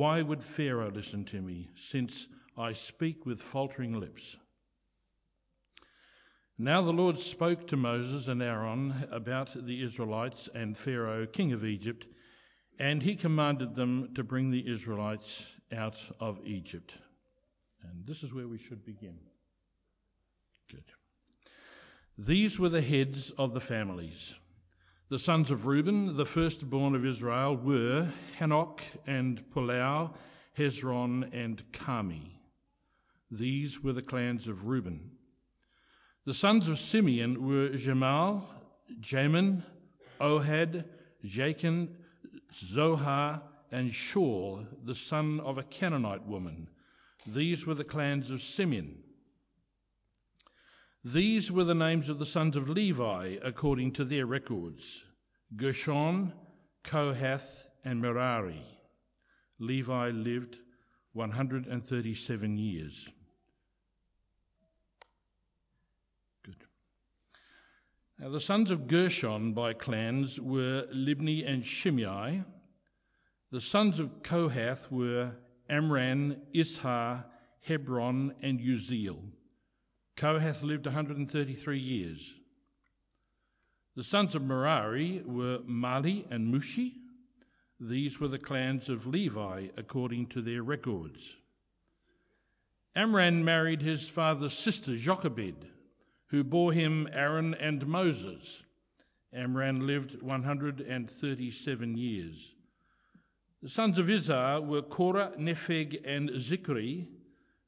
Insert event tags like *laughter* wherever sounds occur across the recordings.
Why would Pharaoh listen to me, since I speak with faltering lips? Now the Lord spoke to Moses and Aaron about the Israelites and Pharaoh, king of Egypt, and he commanded them to bring the Israelites out of Egypt. And this is where we should begin. Good. These were the heads of the families. The sons of Reuben, the firstborn of Israel, were Hanok and Pallu, Hezron and Carmi. These were the clans of Reuben. The sons of Simeon were Jemuel, Jamin, Ohad, Jachin, Zohar, and Shaul, the son of a Canaanite woman. These were the clans of Simeon. These were the names of the sons of Levi according to their records Gershon, Kohath, and Merari. Levi lived 137 years. Good. Now, the sons of Gershon by clans were Libni and Shimei. The sons of Kohath were Amram, Izhar, Hebron, and Uzziel. Kohath lived 133 years. The sons of Merari were Mahli and Mushi. These were the clans of Levi according to their records. Amram married his father's sister Jochebed, who bore him Aaron and Moses. Amram lived 137 years. The sons of Izhar were Korah, Nepheg, and Zichri.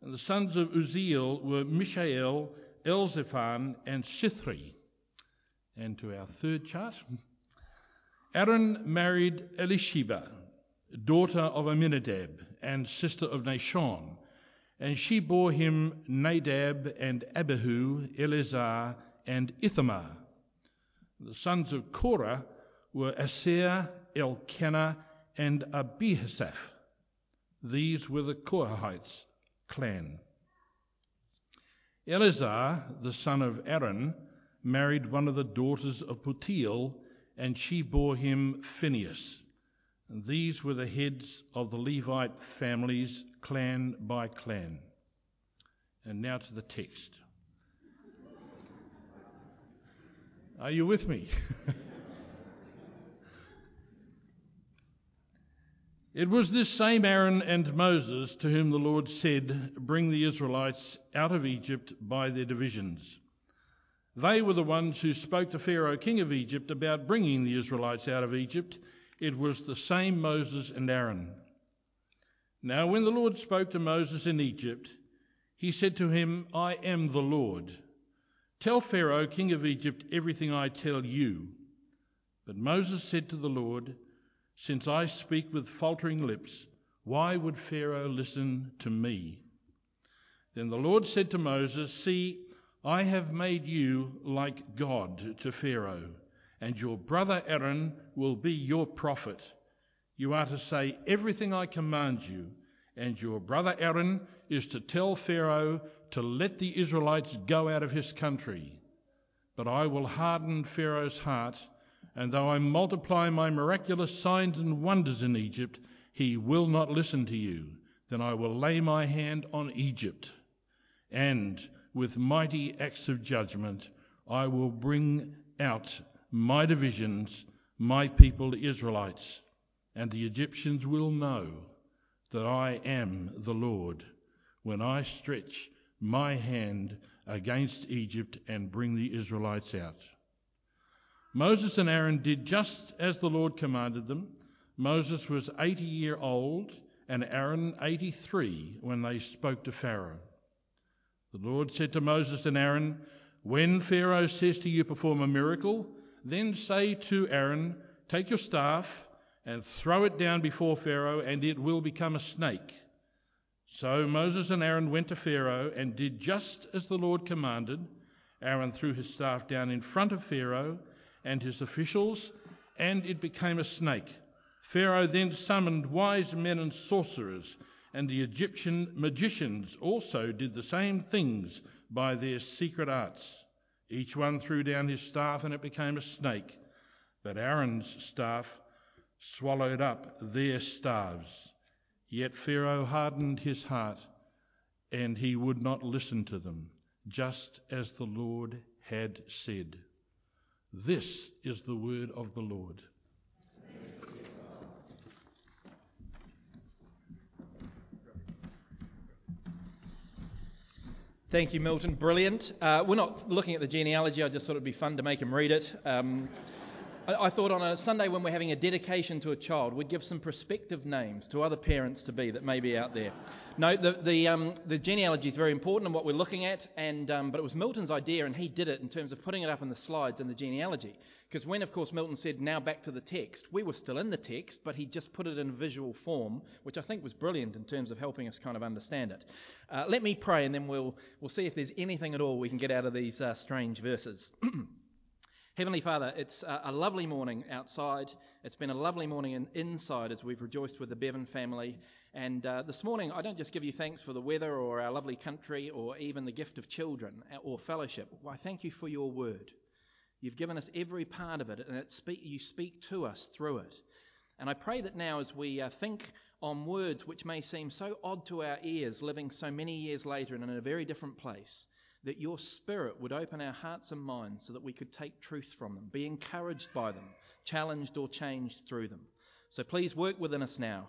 And the sons of Uzziel were Mishael, Elzaphan, and Sithri. And to our third chart. Aaron married Elisheba, daughter of Amminadab and sister of Nahshon, and she bore him Nadab and Abihu, Eleazar, and Ithamar. The sons of Korah were Asir, Elkanah, and Abiasaph. These were the Korahites clan. Eleazar, the son of Aaron, married one of the daughters of Putiel, and she bore him Phinehas. And these were the heads of the Levite families, clan by clan. And now to the text. Are you with me? *laughs* It was this same Aaron and Moses to whom the Lord said, Bring the Israelites out of Egypt by their divisions. They were the ones who spoke to Pharaoh, king of Egypt, about bringing the Israelites out of Egypt. It was the same Moses and Aaron. Now, when the Lord spoke to Moses in Egypt, he said to him, I am the Lord. Tell Pharaoh, king of Egypt, everything I tell you. But Moses said to the Lord, since I speak with faltering lips, why would Pharaoh listen to me? Then the Lord said to Moses, See, I have made you like God to Pharaoh, and your brother Aaron will be your prophet. You are to say everything I command you, and your brother Aaron is to tell Pharaoh to let the Israelites go out of his country. But I will harden Pharaoh's heart and though I multiply my miraculous signs and wonders in Egypt, he will not listen to you. Then I will lay my hand on Egypt, and with mighty acts of judgment, I will bring out my divisions, my people, the Israelites, and the Egyptians will know that I am the Lord when I stretch my hand against Egypt and bring the Israelites out. Moses and Aaron did just as the Lord commanded them. Moses was 80 year old and Aaron 83 when they spoke to Pharaoh. The Lord said to Moses and Aaron, When Pharaoh says to you, perform a miracle, then say to Aaron, Take your staff and throw it down before Pharaoh, and it will become a snake. So Moses and Aaron went to Pharaoh and did just as the Lord commanded. Aaron threw his staff down in front of Pharaoh and his officials, and it became a snake. Pharaoh then summoned wise men and sorcerers, and the Egyptian magicians also did the same things by their secret arts. Each one threw down his staff, and it became a snake. But Aaron's staff swallowed up their staves. Yet Pharaoh hardened his heart, and he would not listen to them, just as the Lord had said. This is the word of the Lord. Thank you, Milton. Brilliant. Uh, we're not looking at the genealogy. I just thought it'd be fun to make him read it. Um, I, I, thought on a Sunday when we're having a dedication to a child, we'd give some prospective names to other parents to be that may be out there. No, the the, um, the genealogy is very important in what we're looking at, and um, but it was Milton's idea, and he did it in terms of putting it up in the slides and the genealogy. Because when, of course, Milton said, now back to the text, we were still in the text, but he just put it in visual form, which I think was brilliant in terms of helping us kind of understand it. Uh, let me pray, and then we'll, we'll see if there's anything at all we can get out of these uh, strange verses. *clears throat* Heavenly Father, it's a lovely morning outside. It's been a lovely morning in, inside as we've rejoiced with the Bevan family. And uh, this morning, I don't just give you thanks for the weather or our lovely country or even the gift of children or fellowship. I thank you for your word. You've given us every part of it, and speak, you speak to us through it. And I pray that now, as we uh, think on words which may seem so odd to our ears, living so many years later and in a very different place, that your Spirit would open our hearts and minds so that we could take truth from them, be encouraged by them, challenged or changed through them. So please work within us now,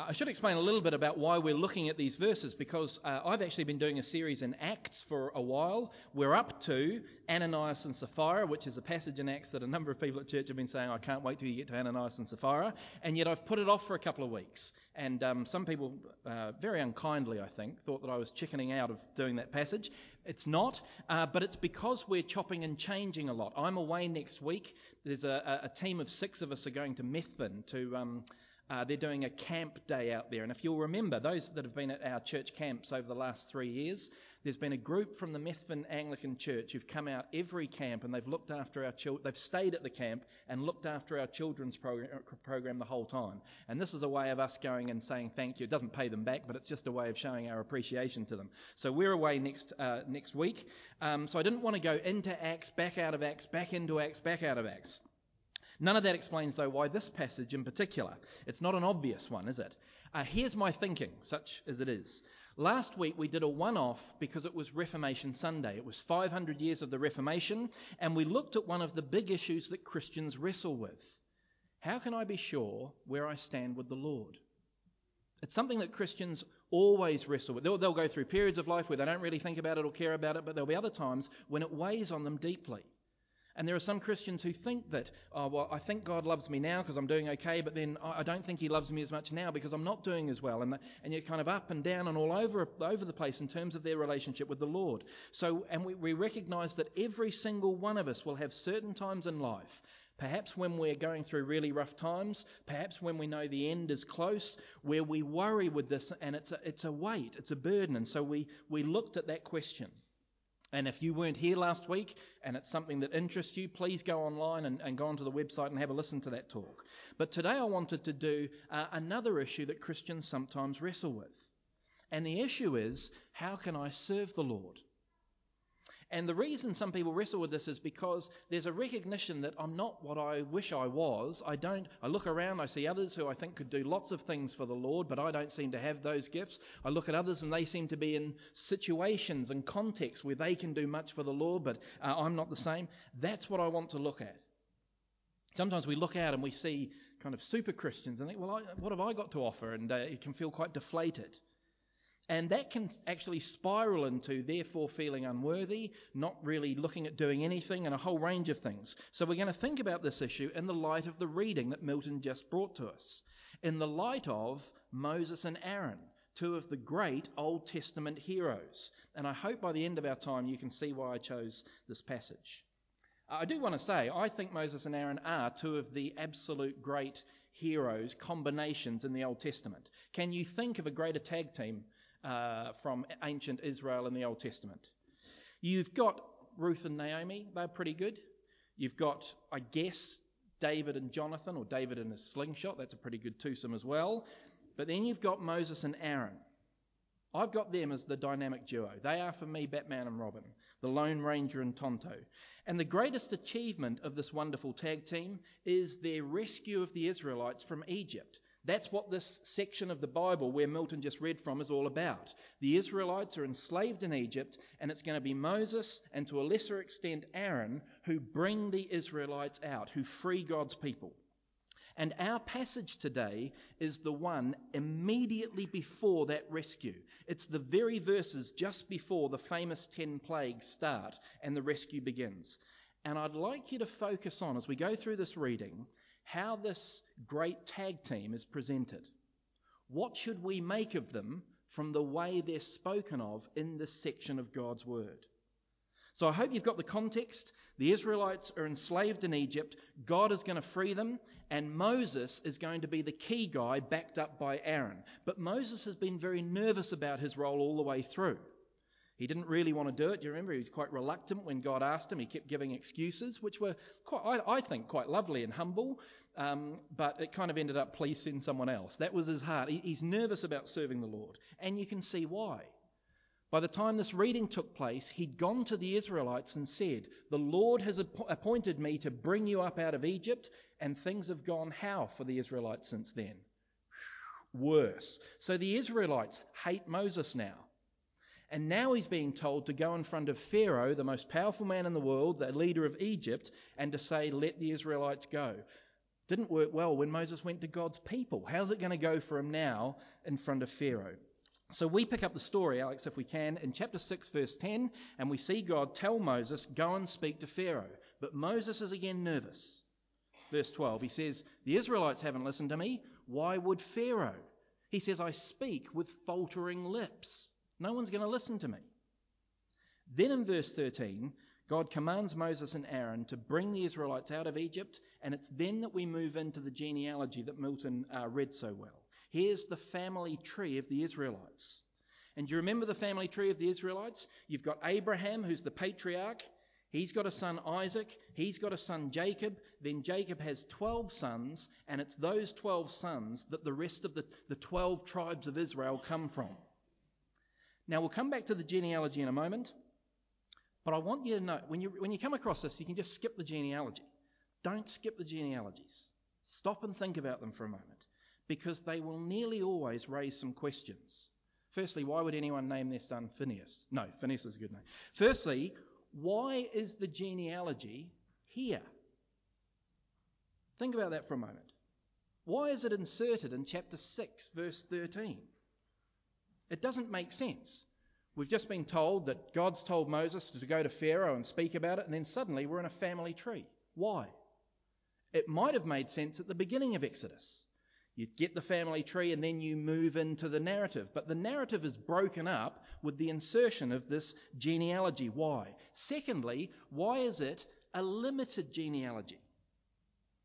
I should explain a little bit about why we're looking at these verses because uh, I've actually been doing a series in Acts for a while. We're up to Ananias and Sapphira, which is a passage in Acts that a number of people at church have been saying, I can't wait till you get to Ananias and Sapphira. And yet I've put it off for a couple of weeks. And um, some people, uh, very unkindly, I think, thought that I was chickening out of doing that passage. It's not, uh, but it's because we're chopping and changing a lot. I'm away next week. There's a, a team of six of us are going to Methven to. Um, uh, they're doing a camp day out there. And if you'll remember, those that have been at our church camps over the last three years, there's been a group from the Methven Anglican Church who've come out every camp and they've looked after our children. They've stayed at the camp and looked after our children's program, program the whole time. And this is a way of us going and saying thank you. It doesn't pay them back, but it's just a way of showing our appreciation to them. So we're away next uh, next week. Um, so I didn't want to go into Acts, back out of Acts, back into Acts, back out of Acts. None of that explains, though, why this passage in particular. It's not an obvious one, is it? Uh, here's my thinking, such as it is. Last week we did a one off because it was Reformation Sunday. It was 500 years of the Reformation, and we looked at one of the big issues that Christians wrestle with. How can I be sure where I stand with the Lord? It's something that Christians always wrestle with. They'll, they'll, go through periods of life where they don't really think about it or care about it, but there'll be other times when it weighs on them deeply. And there are some Christians who think that, oh, well, I think God loves me now because I'm doing okay, but then I don't think He loves me as much now because I'm not doing as well. And, and you're kind of up and down and all over, over the place in terms of their relationship with the Lord. So, and we, we recognize that every single one of us will have certain times in life Perhaps when we're going through really rough times, perhaps when we know the end is close, where we worry with this and it's a, it's a weight, it's a burden. And so we, we looked at that question. And if you weren't here last week and it's something that interests you, please go online and, and go onto the website and have a listen to that talk. But today I wanted to do uh, another issue that Christians sometimes wrestle with. And the issue is how can I serve the Lord? And the reason some people wrestle with this is because there's a recognition that I'm not what I wish I was. I don't, I look around, I see others who I think could do lots of things for the Lord, but I don't seem to have those gifts. I look at others and they seem to be in situations and contexts where they can do much for the Lord, but uh, I'm not the same. That's what I want to look at. Sometimes we look out and we see kind of super Christians and think, well, I, what have I got to offer? And uh, it can feel quite deflated. And that can actually spiral into, therefore, feeling unworthy, not really looking at doing anything, and a whole range of things. So, we're going to think about this issue in the light of the reading that Milton just brought to us, in the light of Moses and Aaron, two of the great Old Testament heroes. And I hope by the end of our time you can see why I chose this passage. I do want to say, I think Moses and Aaron are two of the absolute great heroes, combinations in the Old Testament. Can you think of a greater tag team uh, from ancient Israel in the Old Testament. You've got Ruth and Naomi, they're pretty good. You've got, I guess, David and Jonathan, or David and his slingshot, that's a pretty good twosome as well. But then you've got Moses and Aaron. I've got them as the dynamic duo. They are for me Batman and Robin, the Lone Ranger and Tonto. And the greatest achievement of this wonderful tag team is their rescue of the Israelites from Egypt. That's what this section of the Bible, where Milton just read from, is all about. The Israelites are enslaved in Egypt, and it's going to be Moses and to a lesser extent Aaron who bring the Israelites out, who free God's people. And our passage today is the one immediately before that rescue. It's the very verses just before the famous 10 plagues start and the rescue begins. And I'd like you to focus on, as we go through this reading, how this great tag team is presented. What should we make of them from the way they're spoken of in this section of God's Word? So I hope you've got the context. The Israelites are enslaved in Egypt. God is going to free them, and Moses is going to be the key guy backed up by Aaron. But Moses has been very nervous about his role all the way through. He didn't really want to do it. Do you remember? He was quite reluctant when God asked him. He kept giving excuses, which were quite, I, I think, quite lovely and humble. Um, but it kind of ended up, please send someone else. That was his heart. He, he's nervous about serving the Lord. And you can see why. By the time this reading took place, he'd gone to the Israelites and said, The Lord has appointed me to bring you up out of Egypt, and things have gone how for the Israelites since then? Worse. So the Israelites hate Moses now. And now he's being told to go in front of Pharaoh, the most powerful man in the world, the leader of Egypt, and to say, Let the Israelites go. Didn't work well when Moses went to God's people. How's it going to go for him now in front of Pharaoh? So we pick up the story, Alex, if we can, in chapter 6, verse 10, and we see God tell Moses, Go and speak to Pharaoh. But Moses is again nervous. Verse 12, he says, The Israelites haven't listened to me. Why would Pharaoh? He says, I speak with faltering lips. No one's going to listen to me. Then in verse 13, God commands Moses and Aaron to bring the Israelites out of Egypt, and it's then that we move into the genealogy that Milton uh, read so well. Here's the family tree of the Israelites. And do you remember the family tree of the Israelites? You've got Abraham, who's the patriarch. He's got a son Isaac. He's got a son Jacob. Then Jacob has 12 sons, and it's those 12 sons that the rest of the, the 12 tribes of Israel come from. Now, we'll come back to the genealogy in a moment, but I want you to know when you, when you come across this, you can just skip the genealogy. Don't skip the genealogies. Stop and think about them for a moment, because they will nearly always raise some questions. Firstly, why would anyone name their son Phineas? No, Phineas is a good name. Firstly, why is the genealogy here? Think about that for a moment. Why is it inserted in chapter 6, verse 13? It doesn't make sense. We've just been told that God's told Moses to go to Pharaoh and speak about it, and then suddenly we're in a family tree. Why? It might have made sense at the beginning of Exodus. You get the family tree and then you move into the narrative. But the narrative is broken up with the insertion of this genealogy. Why? Secondly, why is it a limited genealogy?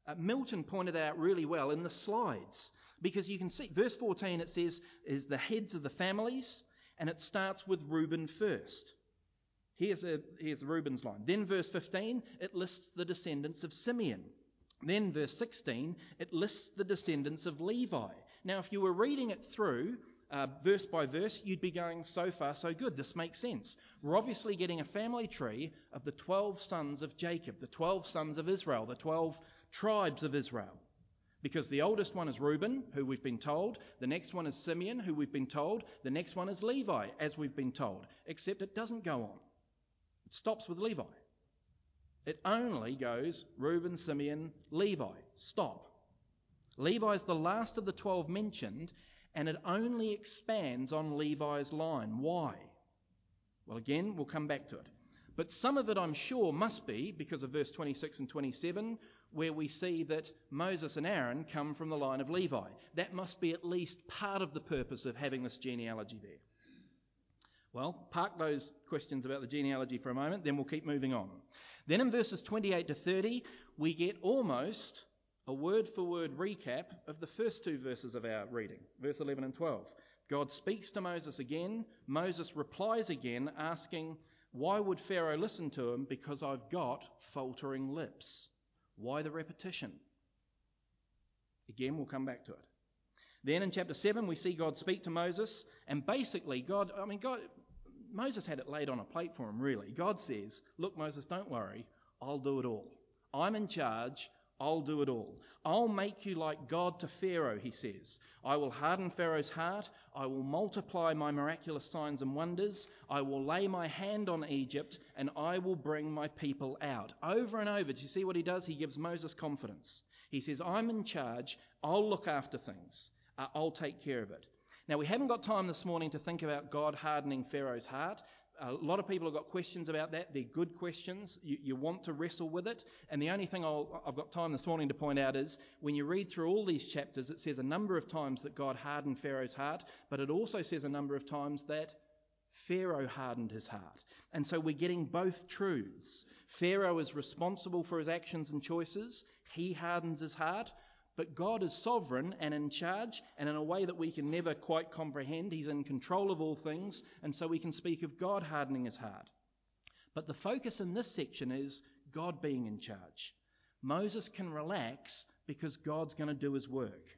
Uh, Milton pointed out really well in the slides because you can see, verse 14 it says, is the heads of the families, and it starts with Reuben first. Here's, the, here's Reuben's line. Then, verse 15, it lists the descendants of Simeon. Then, verse 16, it lists the descendants of Levi. Now, if you were reading it through, uh, verse by verse, you'd be going, so far, so good. This makes sense. We're obviously getting a family tree of the 12 sons of Jacob, the 12 sons of Israel, the 12 tribes of Israel. Because the oldest one is Reuben, who we've been told. The next one is Simeon, who we've been told. The next one is Levi, as we've been told. Except it doesn't go on. It stops with Levi. It only goes Reuben, Simeon, Levi. Stop. Levi is the last of the 12 mentioned, and it only expands on Levi's line. Why? Well, again, we'll come back to it. But some of it, I'm sure, must be because of verse 26 and 27, where we see that Moses and Aaron come from the line of Levi. That must be at least part of the purpose of having this genealogy there. Well, park those questions about the genealogy for a moment, then we'll keep moving on. Then in verses 28 to 30, we get almost a word for word recap of the first two verses of our reading, verse 11 and 12. God speaks to Moses again. Moses replies again, asking, Why would Pharaoh listen to him? Because I've got faltering lips. Why the repetition? Again, we'll come back to it. Then in chapter 7, we see God speak to Moses, and basically, God, I mean, God, Moses had it laid on a plate for him, really. God says, Look, Moses, don't worry. I'll do it all. I'm in charge. I'll do it all. I'll make you like God to Pharaoh, he says. I will harden Pharaoh's heart. I will multiply my miraculous signs and wonders. I will lay my hand on Egypt and I will bring my people out. Over and over, do you see what he does? He gives Moses confidence. He says, I'm in charge. I'll look after things. Uh, I'll take care of it. Now, we haven't got time this morning to think about God hardening Pharaoh's heart. A lot of people have got questions about that. They're good questions. You, you want to wrestle with it. And the only thing i have got time this morning to point out is when you read through all these chapters, it says a number of times that God hardened Pharaoh's heart, but it also says a number of times that Pharaoh hardened his heart. And so we're getting both truths. Pharaoh is responsible for his actions and choices. He hardens his heart. But God is sovereign and in charge, and in a way that we can never quite comprehend. He's in control of all things, and so we can speak of God hardening his heart. But the focus in this section is God being in charge. Moses can relax because God's going to do his work.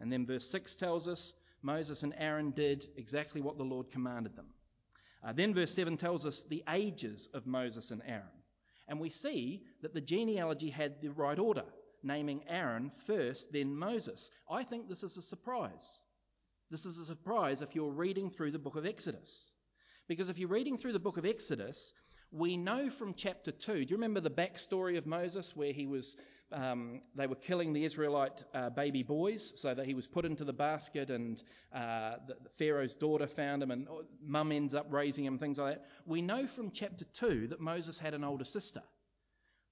And then verse 6 tells us Moses and Aaron did exactly what the Lord commanded them. Uh, then verse 7 tells us the ages of Moses and Aaron. And we see that the genealogy had the right order naming Aaron first, then Moses. I think this is a surprise. This is a surprise if you're reading through the book of Exodus. Because if you're reading through the book of Exodus, we know from chapter 2, do you remember the backstory of Moses where he was, um, they were killing the Israelite uh, baby boys so that he was put into the basket and uh, the, the Pharaoh's daughter found him and uh, mum ends up raising him, things like that. We know from chapter 2 that Moses had an older sister.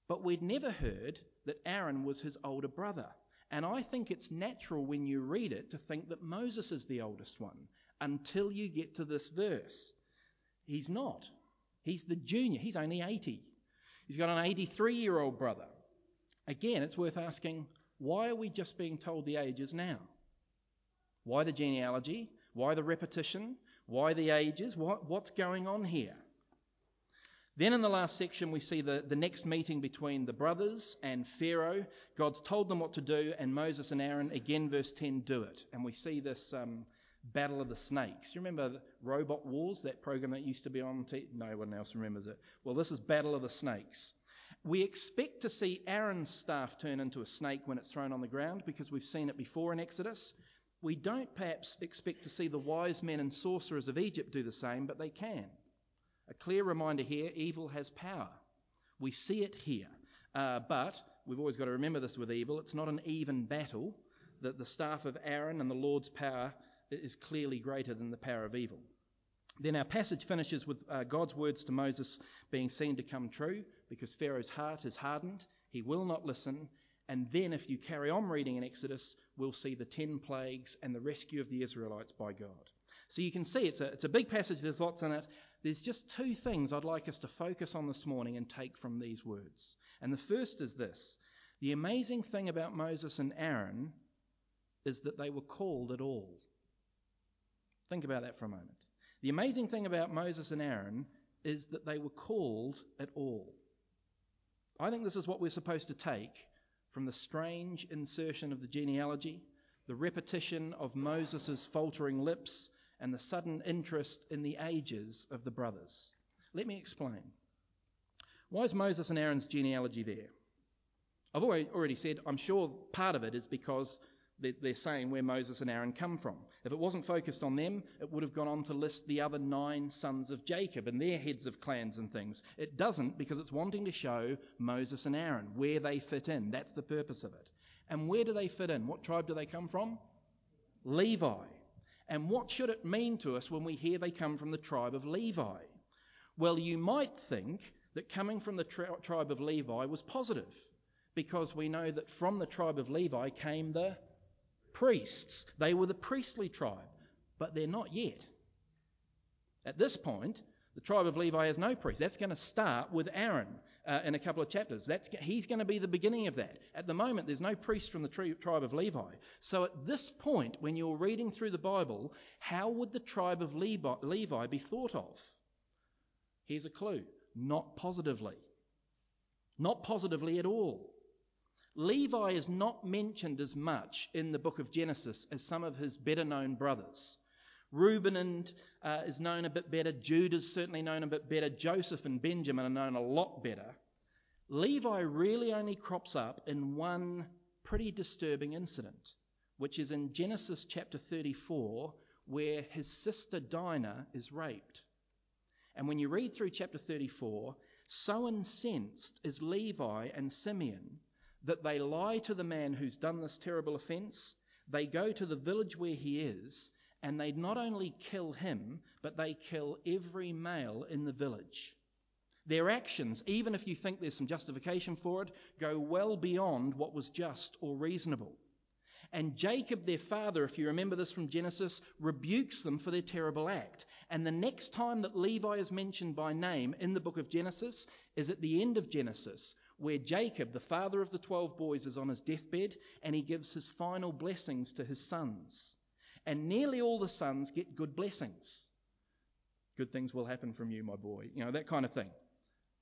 But we'd never heard that Aaron was his older brother. And I think it's natural when you read it to think that Moses is the oldest one until you get to this verse. He's not. He's the junior. He's only 80. He's got an 83 year old brother. Again, it's worth asking why are we just being told the ages now? Why the genealogy? Why the repetition? Why the ages? What, what's going on here? Then in the last section, we see the, the next meeting between the brothers and Pharaoh. God's told them what to do, and Moses and Aaron, again, verse 10, do it. And we see this um, battle of the snakes. You remember Robot Wars, that program that used to be on? T- no one else remembers it. Well, this is Battle of the Snakes. We expect to see Aaron's staff turn into a snake when it's thrown on the ground because we've seen it before in Exodus. We don't perhaps expect to see the wise men and sorcerers of Egypt do the same, but they can. A clear reminder here evil has power. We see it here. Uh, but we've always got to remember this with evil it's not an even battle, that the staff of Aaron and the Lord's power is clearly greater than the power of evil. Then our passage finishes with uh, God's words to Moses being seen to come true because Pharaoh's heart is hardened. He will not listen. And then, if you carry on reading in Exodus, we'll see the ten plagues and the rescue of the Israelites by God. So you can see it's a, it's a big passage, there's lots in it. There's just two things I'd like us to focus on this morning and take from these words. And the first is this the amazing thing about Moses and Aaron is that they were called at all. Think about that for a moment. The amazing thing about Moses and Aaron is that they were called at all. I think this is what we're supposed to take from the strange insertion of the genealogy, the repetition of Moses' faltering lips, and the sudden interest in the ages of the brothers. Let me explain. Why is Moses and Aaron's genealogy there? I've already said, I'm sure part of it is because they're saying where Moses and Aaron come from. If it wasn't focused on them, it would have gone on to list the other nine sons of Jacob and their heads of clans and things. It doesn't because it's wanting to show Moses and Aaron where they fit in. That's the purpose of it. And where do they fit in? What tribe do they come from? Levi. And what should it mean to us when we hear they come from the tribe of Levi? Well, you might think that coming from the tri- tribe of Levi was positive, because we know that from the tribe of Levi came the priests. They were the priestly tribe, but they're not yet. At this point, the tribe of Levi has no priest. That's going to start with Aaron uh, in a couple of chapters. That's, he's going to be the beginning of that. At the moment, there's no priest from the tri- tribe of Levi. So at this point, when you're reading through the Bible, how would the tribe of Levi, Levi be thought of? Here's a clue not positively. Not positively at all. Levi is not mentioned as much in the book of Genesis as some of his better known brothers. Reuben and, uh, is known a bit better. Judah is certainly known a bit better. Joseph and Benjamin are known a lot better. Levi really only crops up in one pretty disturbing incident, which is in Genesis chapter 34, where his sister Dinah is raped. And when you read through chapter 34, so incensed is Levi and Simeon that they lie to the man who's done this terrible offense. They go to the village where he is, and they not only kill him, but they kill every male in the village. Their actions, even if you think there's some justification for it, go well beyond what was just or reasonable. And Jacob, their father, if you remember this from Genesis, rebukes them for their terrible act. And the next time that Levi is mentioned by name in the book of Genesis is at the end of Genesis, where Jacob, the father of the 12 boys, is on his deathbed and he gives his final blessings to his sons. And nearly all the sons get good blessings. Good things will happen from you, my boy. You know, that kind of thing.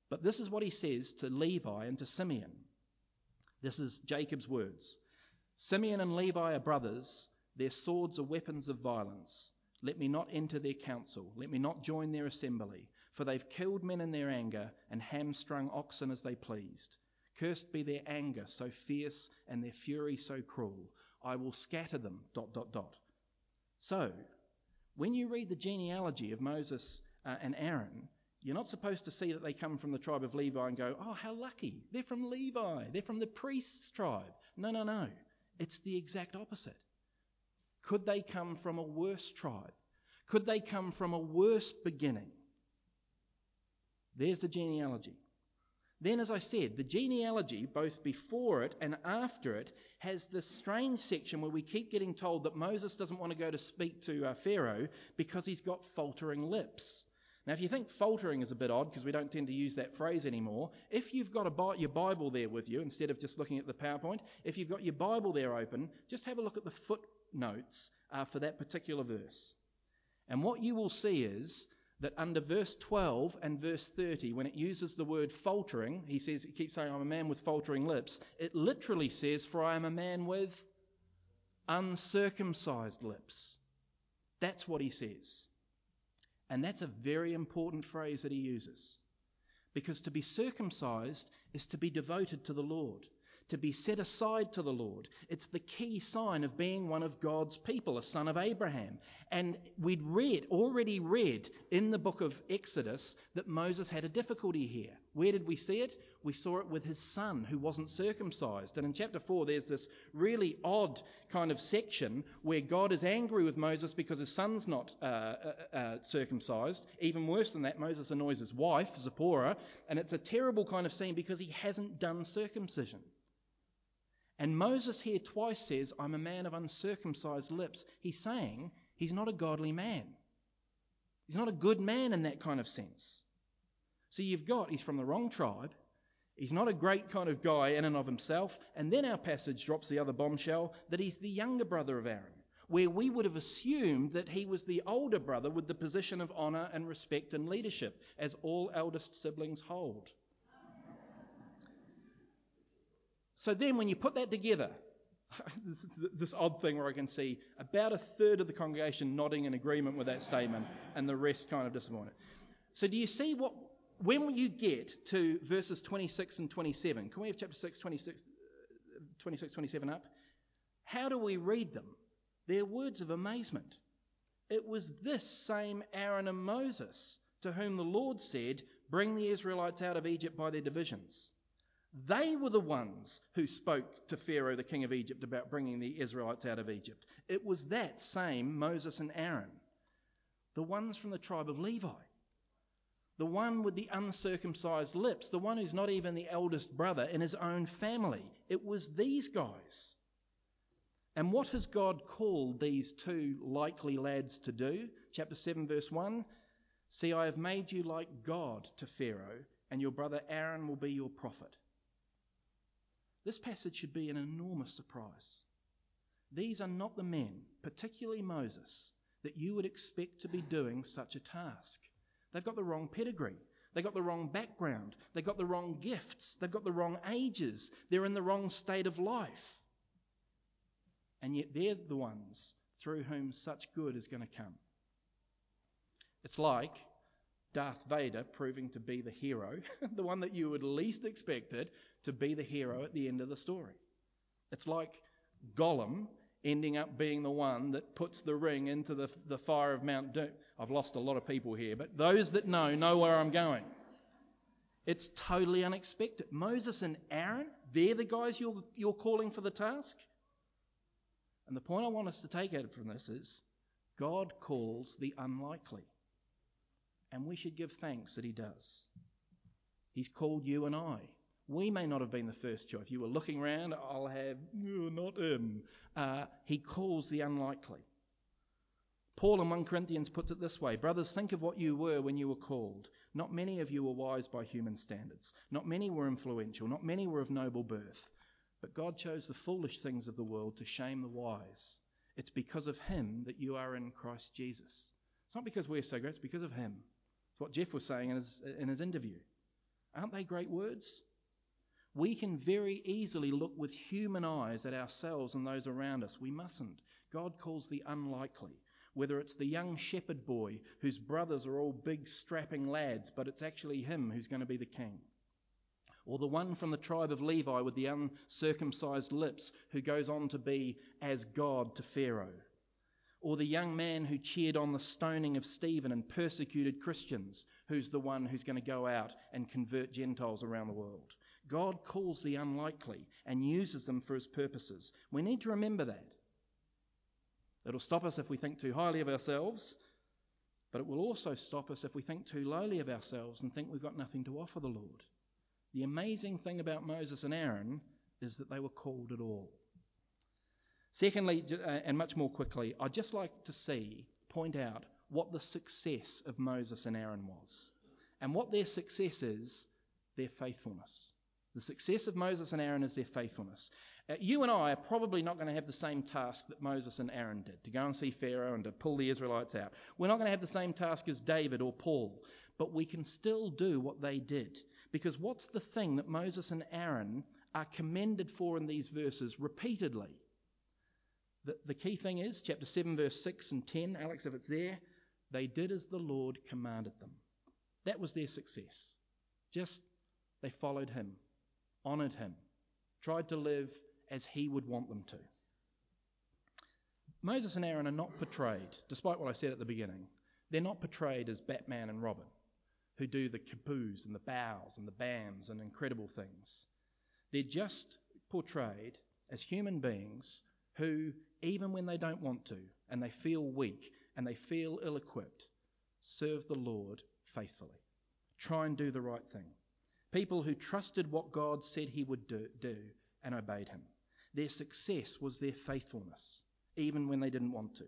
But this is what he says to Levi and to Simeon. This is Jacob's words. Simeon and Levi are brothers. Their swords are weapons of violence. Let me not enter their council. Let me not join their assembly. For they've killed men in their anger and hamstrung oxen as they pleased. Cursed be their anger so fierce and their fury so cruel. I will scatter them. Dot, dot, dot. So, when you read the genealogy of Moses uh, and Aaron, you're not supposed to see that they come from the tribe of Levi and go, oh, how lucky. They're from Levi. They're from the priest's tribe. No, no, no. It's the exact opposite. Could they come from a worse tribe? Could they come from a worse beginning? There's the genealogy. Then, as I said, the genealogy, both before it and after it, has this strange section where we keep getting told that Moses doesn't want to go to speak to uh, Pharaoh because he's got faltering lips. Now, if you think faltering is a bit odd because we don't tend to use that phrase anymore, if you've got a, your Bible there with you instead of just looking at the PowerPoint, if you've got your Bible there open, just have a look at the footnotes uh, for that particular verse. And what you will see is that under verse 12 and verse 30, when it uses the word faltering, he says, he keeps saying, I'm a man with faltering lips. It literally says, For I am a man with uncircumcised lips. That's what he says. And that's a very important phrase that he uses. Because to be circumcised is to be devoted to the Lord, to be set aside to the Lord. It's the key sign of being one of God's people, a son of Abraham. And we'd read, already read in the book of Exodus that Moses had a difficulty here. Where did we see it? We saw it with his son who wasn't circumcised. And in chapter 4, there's this really odd kind of section where God is angry with Moses because his son's not uh, uh, uh, circumcised. Even worse than that, Moses annoys his wife, Zipporah, and it's a terrible kind of scene because he hasn't done circumcision. And Moses here twice says, I'm a man of uncircumcised lips. He's saying he's not a godly man. He's not a good man in that kind of sense. So you've got, he's from the wrong tribe. He's not a great kind of guy in and of himself. And then our passage drops the other bombshell that he's the younger brother of Aaron, where we would have assumed that he was the older brother with the position of honour and respect and leadership, as all eldest siblings hold. So then, when you put that together, *laughs* this, this, odd thing where I can see about a third of the congregation nodding in agreement with that statement and the rest kind of disappointed. So, do you see what, when you get to verses 26 and 27, can we have chapter 6, 26, 26 27 up? How do we read them? They're words of amazement. It was this same Aaron and Moses to whom the Lord said, Bring the Israelites out of Egypt by their divisions. They were the ones who spoke to Pharaoh, the king of Egypt, about bringing the Israelites out of Egypt. It was that same Moses and Aaron, the ones from the tribe of Levi the one with the uncircumcised lips, the one who's not even the eldest brother in his own family. It was these guys. And what has God called these two likely lads to do? Chapter 7, verse 1 See, I have made you like God to Pharaoh, and your brother Aaron will be your prophet. This passage should be an enormous surprise. These are not the men, particularly Moses, that you would expect to be doing such a task. They've got the wrong pedigree. They've got the wrong background. They've got the wrong gifts. They've got the wrong ages. They're in the wrong state of life. And yet they're the ones through whom such good is going to come. It's like Darth Vader proving to be the hero, *laughs* the one that you would least expected to be the hero at the end of the story. It's like Gollum ending up being the one that puts the ring into the, the fire of Mount Doom. I've lost a lot of people here, but those that know know where I'm going. It's totally unexpected. Moses and Aaron, they're the guys you're, you're calling for the task. And the point I want us to take out from this is God calls the unlikely. And we should give thanks that He does. He's called you and I. We may not have been the first choice. You were looking around, I'll have, oh, not him. Uh, he calls the unlikely. Paul in 1 Corinthians puts it this way Brothers, think of what you were when you were called. Not many of you were wise by human standards. Not many were influential. Not many were of noble birth. But God chose the foolish things of the world to shame the wise. It's because of Him that you are in Christ Jesus. It's not because we're so great, it's because of Him. It's what Jeff was saying in his, in his interview. Aren't they great words? We can very easily look with human eyes at ourselves and those around us. We mustn't. God calls the unlikely. Whether it's the young shepherd boy whose brothers are all big, strapping lads, but it's actually him who's going to be the king. Or the one from the tribe of Levi with the uncircumcised lips who goes on to be as God to Pharaoh. Or the young man who cheered on the stoning of Stephen and persecuted Christians, who's the one who's going to go out and convert Gentiles around the world. God calls the unlikely and uses them for his purposes. We need to remember that. It'll stop us if we think too highly of ourselves, but it will also stop us if we think too lowly of ourselves and think we've got nothing to offer the Lord. The amazing thing about Moses and Aaron is that they were called at all. Secondly, uh, and much more quickly, I'd just like to see, point out what the success of Moses and Aaron was. And what their success is, their faithfulness. The success of Moses and Aaron is their faithfulness. Uh, you and I are probably not going to have the same task that Moses and Aaron did to go and see Pharaoh and to pull the Israelites out. We're not going to have the same task as David or Paul, but we can still do what they did. Because what's the thing that Moses and Aaron are commended for in these verses repeatedly? The, the key thing is, chapter 7, verse 6 and 10, Alex, if it's there, they did as the Lord commanded them. That was their success. Just they followed him honoured him, tried to live as he would want them to. Moses and Aaron are not portrayed, despite what I said at the beginning, they're not portrayed as Batman and Robin, who do the kaboos and the bows and the bams and incredible things. They're just portrayed as human beings who, even when they don't want to, and they feel weak and they feel ill equipped, serve the Lord faithfully. Try and do the right thing. People who trusted what God said He would do, do and obeyed Him. Their success was their faithfulness, even when they didn't want to.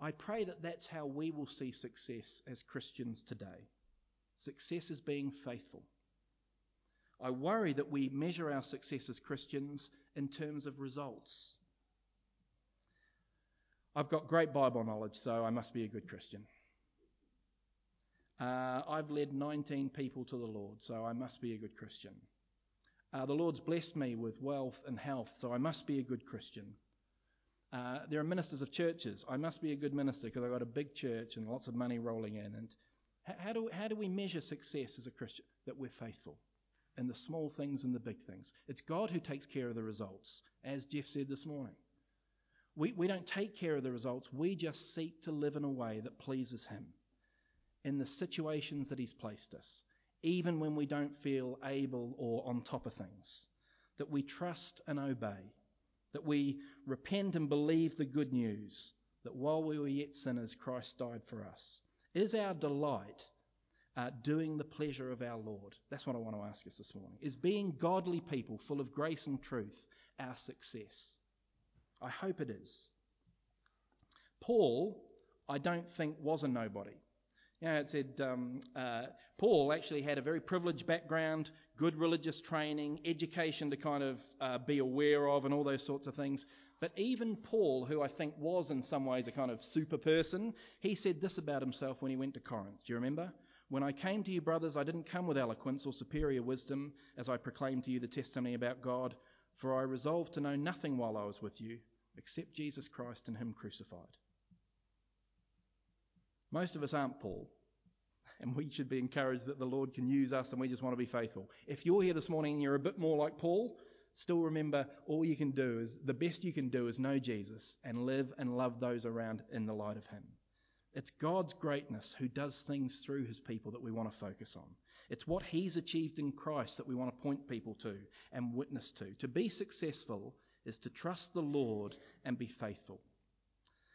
I pray that that's how we will see success as Christians today. Success is being faithful. I worry that we measure our success as Christians in terms of results. I've got great Bible knowledge, so I must be a good Christian. Uh, I've led 19 people to the Lord, so I must be a good Christian. Uh, the Lord's blessed me with wealth and health, so I must be a good Christian. Uh, there are ministers of churches. I must be a good minister because I've got a big church and lots of money rolling in. And how do, how do we measure success as a Christian? That we're faithful in the small things and the big things. It's God who takes care of the results, as Jeff said this morning. We, we don't take care of the results, we just seek to live in a way that pleases Him in the situations that He's placed us, even when we don't feel able or on top of things. That we trust and obey. That we repent and believe the good news that while we were yet sinners, Christ died for us. Is our delight uh, doing the pleasure of our Lord? That's what I want to ask us this morning. Is being godly people full of grace and truth our success? I hope it is. Paul, I don't think, was a nobody. You know, it said um, uh, Paul actually had a very privileged background, good religious training, education to kind of uh, be aware of, and all those sorts of things. But even Paul, who I think was in some ways a kind of super person, he said this about himself when he went to Corinth. Do you remember? When I came to you, brothers, I didn't come with eloquence or superior wisdom as I proclaimed to you the testimony about God, for I resolved to know nothing while I was with you except Jesus Christ and Him crucified. Most of us aren't Paul. and we should be encouraged that the Lord can use us and we just want to be faithful. If you're here this morning and you're a bit more like Paul, still remember all you can do is the best you can do is know Jesus and live and love those around in the light of Him. It's God's greatness who does things through His people that we want to focus on. It's what He's achieved in Christ that we want to point people to and witness to. To be successful is to trust the Lord and be faithful.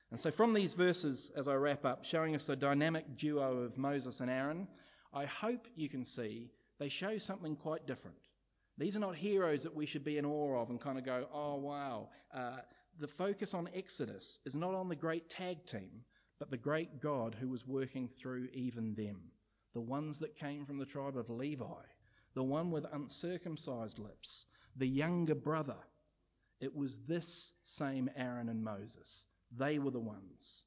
And so, from these verses, as I wrap up, showing us the dynamic duo of Moses and Aaron, I hope you can see they show something quite different. These are not heroes that we should be in awe of and kind of go, oh, wow. Uh, the focus on Exodus is not on the great tag team, but the great God who was working through even them. The ones that came from the tribe of Levi, the one with uncircumcised lips, the younger brother. It was this same Aaron and Moses they were the ones.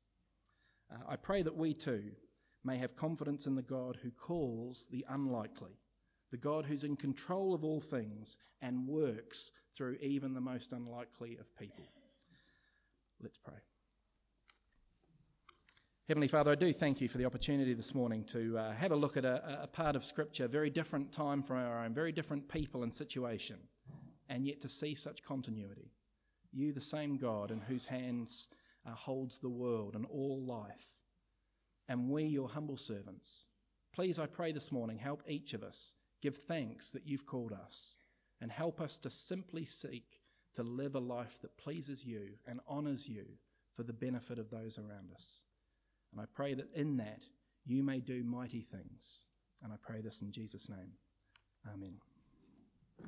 Uh, I pray that we too may have confidence in the God who calls the unlikely, the God who's in control of all things and works through even the most unlikely of people. Let's pray. Heavenly Father, I do thank you for the opportunity this morning to uh, have a look at a, a, part of Scripture, very different time from our own, very different people and situation, and yet to see such continuity. You, the same God in whose hands holds the world and all life. And we, your humble servants, please, I pray this morning, help each of us give thanks that you've called us and help us to simply seek to live a life that pleases you and honours you for the benefit of those around us. And I pray that in that you may do mighty things. And I pray this in Jesus' name. Amen.